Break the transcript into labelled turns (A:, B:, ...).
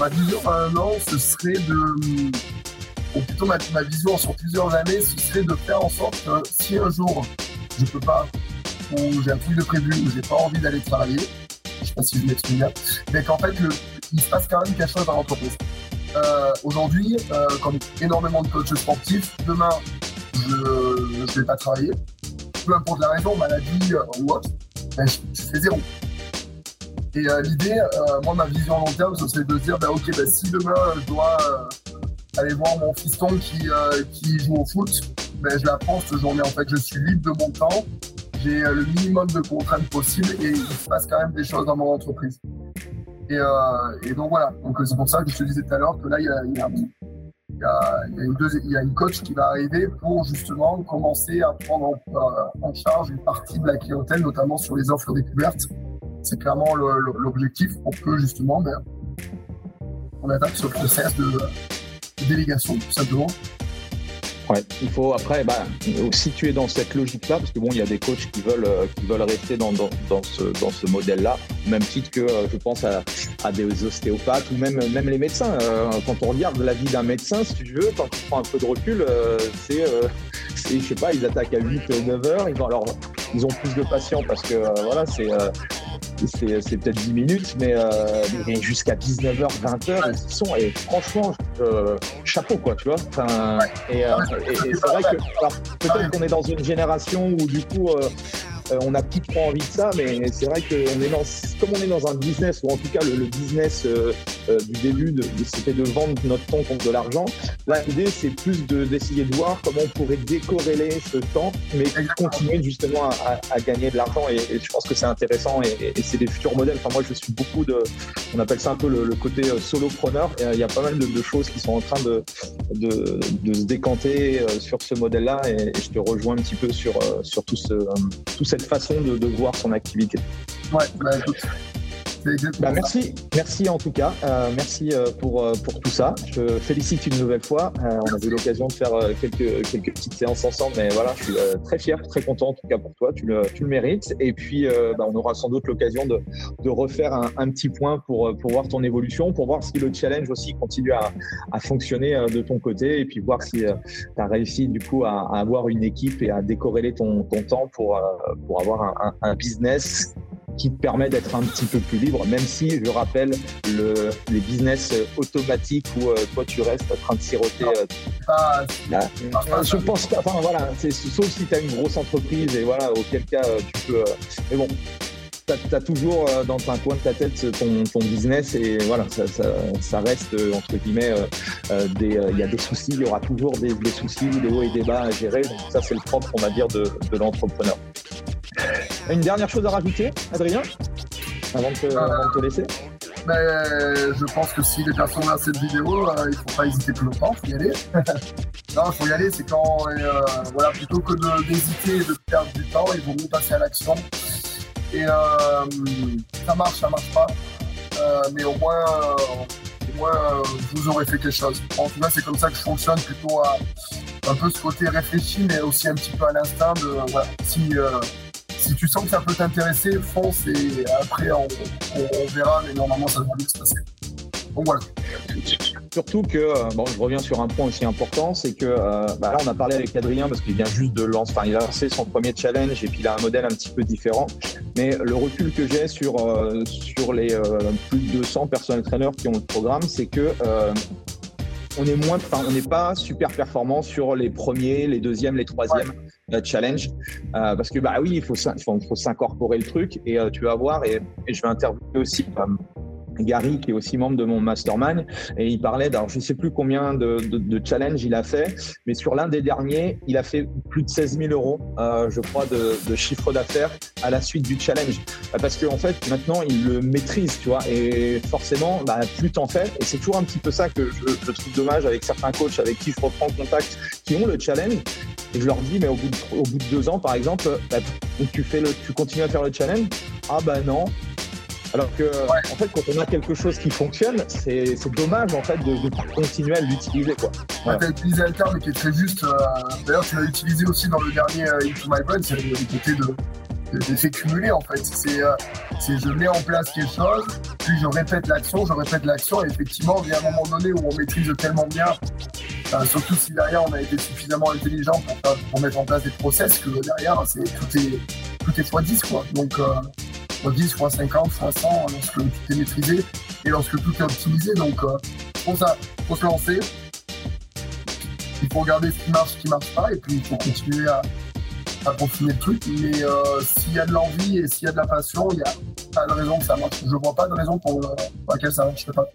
A: ma vision à un an, ce serait de. Ou plutôt ma, vision sur plusieurs années, ce serait de faire en sorte que si un jour je peux pas, ou j'ai un truc de prévu, ou j'ai pas envie d'aller travailler, je sais pas si je m'exprime bien, mais qu'en fait, il se passe quand même quelque chose dans l'entreprise. Euh, Aujourd'hui, euh, comme énormément de coachs sportifs, demain, je ne vais pas travailler. Peu importe la raison, maladie euh, ou autre, ben, je, je, fais zéro. Et euh, l'idée, euh, moi, ma vision long terme, c'est de dire, ben, ok, ben, si demain je dois euh, aller voir mon fiston qui, qui joue au foot, ben, je la prends cette journée. En fait, je suis libre de mon temps, j'ai le minimum de contraintes possibles et il se passe quand même des choses dans mon entreprise. Et, euh, et donc voilà, donc c'est pour ça que je te disais tout à l'heure que là, il y a, y a, une y a une coach qui va arriver pour justement commencer à prendre en, en, charge une partie de la clientèle, notamment sur les offres découvertes. C'est clairement l'objectif pour que justement ben, on attaque ce process de, délégation, tout simplement.
B: Ouais, il faut après, bah, si tu es dans cette logique-là, parce que bon, il y a des coachs qui veulent, euh, qui veulent rester dans, dans, ce, dans ce modèle-là, même titre que euh, je pense à, des ostéopathes ou même, même les médecins. Euh, quand on regarde la vie d'un médecin, si tu veux, quand tu prends un peu de recul, c'est, je sais pas, ils attaquent à 8, 9 heures, ils alors, ils ont plus de patients parce que voilà, c'est c'est peut-être 10 minutes, mais, euh, mais jusqu'à 19h, 20h, ils sont, et franchement, euh, chapeau, quoi, tu vois. Enfin, et, euh, et, et c'est vrai que peut-être qu'on est dans une génération où, du coup, on n'a plus trop envie de ça, mais c'est vrai que on est dans, comme on est dans un business, ou en tout cas le, le business euh, euh, du début, de, c'était de vendre notre temps contre de l'argent. Là, l'idée, c'est plus de, d'essayer de voir comment on pourrait décorréler ce temps, mais continuer justement à, gagner de l'argent. Et, je pense que c'est intéressant et, c'est des futurs modèles. Enfin, moi, je suis beaucoup de, on appelle ça un peu le, côté solopreneur. Il y a pas mal de, de, choses qui sont en train de, de, de se décanter sur ce modèle-là, et, je te rejoins un petit peu sur, sur tout, ce, tout cette façon de, de voir son activité.
A: Ouais, bah.
B: Bah, merci, merci en tout cas, euh, merci euh, pour, euh, pour tout ça. Je félicite une nouvelle fois. Euh, on a eu l'occasion de faire euh, quelques, quelques petites séances ensemble, mais voilà, je suis euh, très fier, très content en tout cas pour toi. Tu le, tu le mérites. Et puis, bah, on aura sans doute l'occasion de, de refaire un, un, petit point pour, pour voir ton évolution, pour voir si le challenge aussi continue à, à fonctionner de ton côté, et puis voir si tu as réussi du coup à, à, avoir une équipe et à décorréler ton, ton temps pour, pour avoir un, un business qui te permet d'être un petit peu plus libre, même si, je rappelle, le, les business automatiques où euh, toi tu restes en train de siroter. Euh,
A: ah,
B: là, euh, je pense pas, enfin voilà, sauf si tu as une grosse entreprise et voilà, auquel cas tu peux. mais bon, tu as, toujours dans un coin de ta tête ton, ton business et voilà, ça, ça, ça reste entre guillemets, euh, des, il y a des soucis, il y aura toujours des, des, soucis, des hauts et des bas à gérer. Donc ça, c'est le propre, on va dire, de, de l'entrepreneur. Une dernière chose à rajouter, Adrien, avant de te, euh, avant de te laisser
A: ben, Je pense que si les personnes regardent cette vidéo, euh, il ne faut pas hésiter plus longtemps, il faut y aller. non, il faut y aller, c'est quand, euh, voilà, plutôt que d'hésiter et de perdre du temps, il vaut mieux passer à l'action. Et ça marche, ça marche pas, mais au moins, au moins vous aurez fait quelque chose. En tout cas, c'est comme ça que je fonctionne, plutôt à un peu ce côté réfléchi, mais aussi un petit peu à l'instinct de, voilà, si si tu sens que ça peut t'intéresser, fonce et après on, verra, mais normalement ça devrait bien se passer. Donc voilà.
B: Surtout que, euh, bon, je reviens sur un point aussi important, c'est que euh, bah là on a parlé avec Adrien parce qu'il vient juste de lancer, enfin il a lancé son premier challenge et puis il a un modèle un petit peu différent. Mais le recul que j'ai sur, euh, sur les plus de 200 personnels traîneurs qui ont le programme, c'est que on est moins, on n'est pas super performant sur les premiers, les deuxièmes, les troisièmes. Challenge, euh, parce que bah oui, il faut, il faut, s'incorporer le truc et euh, tu vas voir et, je vais interviewer aussi euh, Gary, qui est aussi membre de mon mastermind, et il parlait, alors je sais plus combien de, de, de il a fait, mais sur l'un des derniers, il a fait plus de 16 000 euros, euh, je crois, de, chiffre d'affaires à la suite du challenge. Parce qu'en en fait, maintenant, il le maîtrise, tu vois, et forcément, bah, plus t'en fais, et c'est toujours un petit peu ça que je, je, trouve dommage avec certains coachs avec qui je reprends contact, qui ont le challenge, et je leur dis, mais au bout de, au bout de deux ans, par exemple, bah, tu, fais le, tu continues à faire le challenge? Ah bah non, alors que, ouais. en fait, quand on a quelque chose qui fonctionne, c'est dommage en fait de, de continuer à l'utiliser. quoi.
A: Voilà. As utilisé un terme qui est très juste. Euh, D'ailleurs, tu l'as utilisé aussi dans le dernier euh, Into My Brain, c'est le côté de l'effet cumulé en fait. C'est, euh, je mets en place quelque chose, puis je répète l'action, je répète l'action, et effectivement, il y a un moment donné où on maîtrise tellement bien, euh, surtout si derrière on a été suffisamment intelligent pour, mettre en place des process, que derrière c'est, tout est tout est x10 quoi. Donc x 10, x 50, x 100 lorsque tout est maîtrisé et lorsque tout est optimisé. Donc euh, pour ça, faut se lancer. Il faut regarder ce qui marche, ce qui marche pas, et puis il faut continuer à, à peaufiner le truc. Mais euh, s'il y a de l'envie et s'il y a de la passion, il n'y a pas de raison que ça marche. Je vois pas de raison pour, laquelle ça marche pas.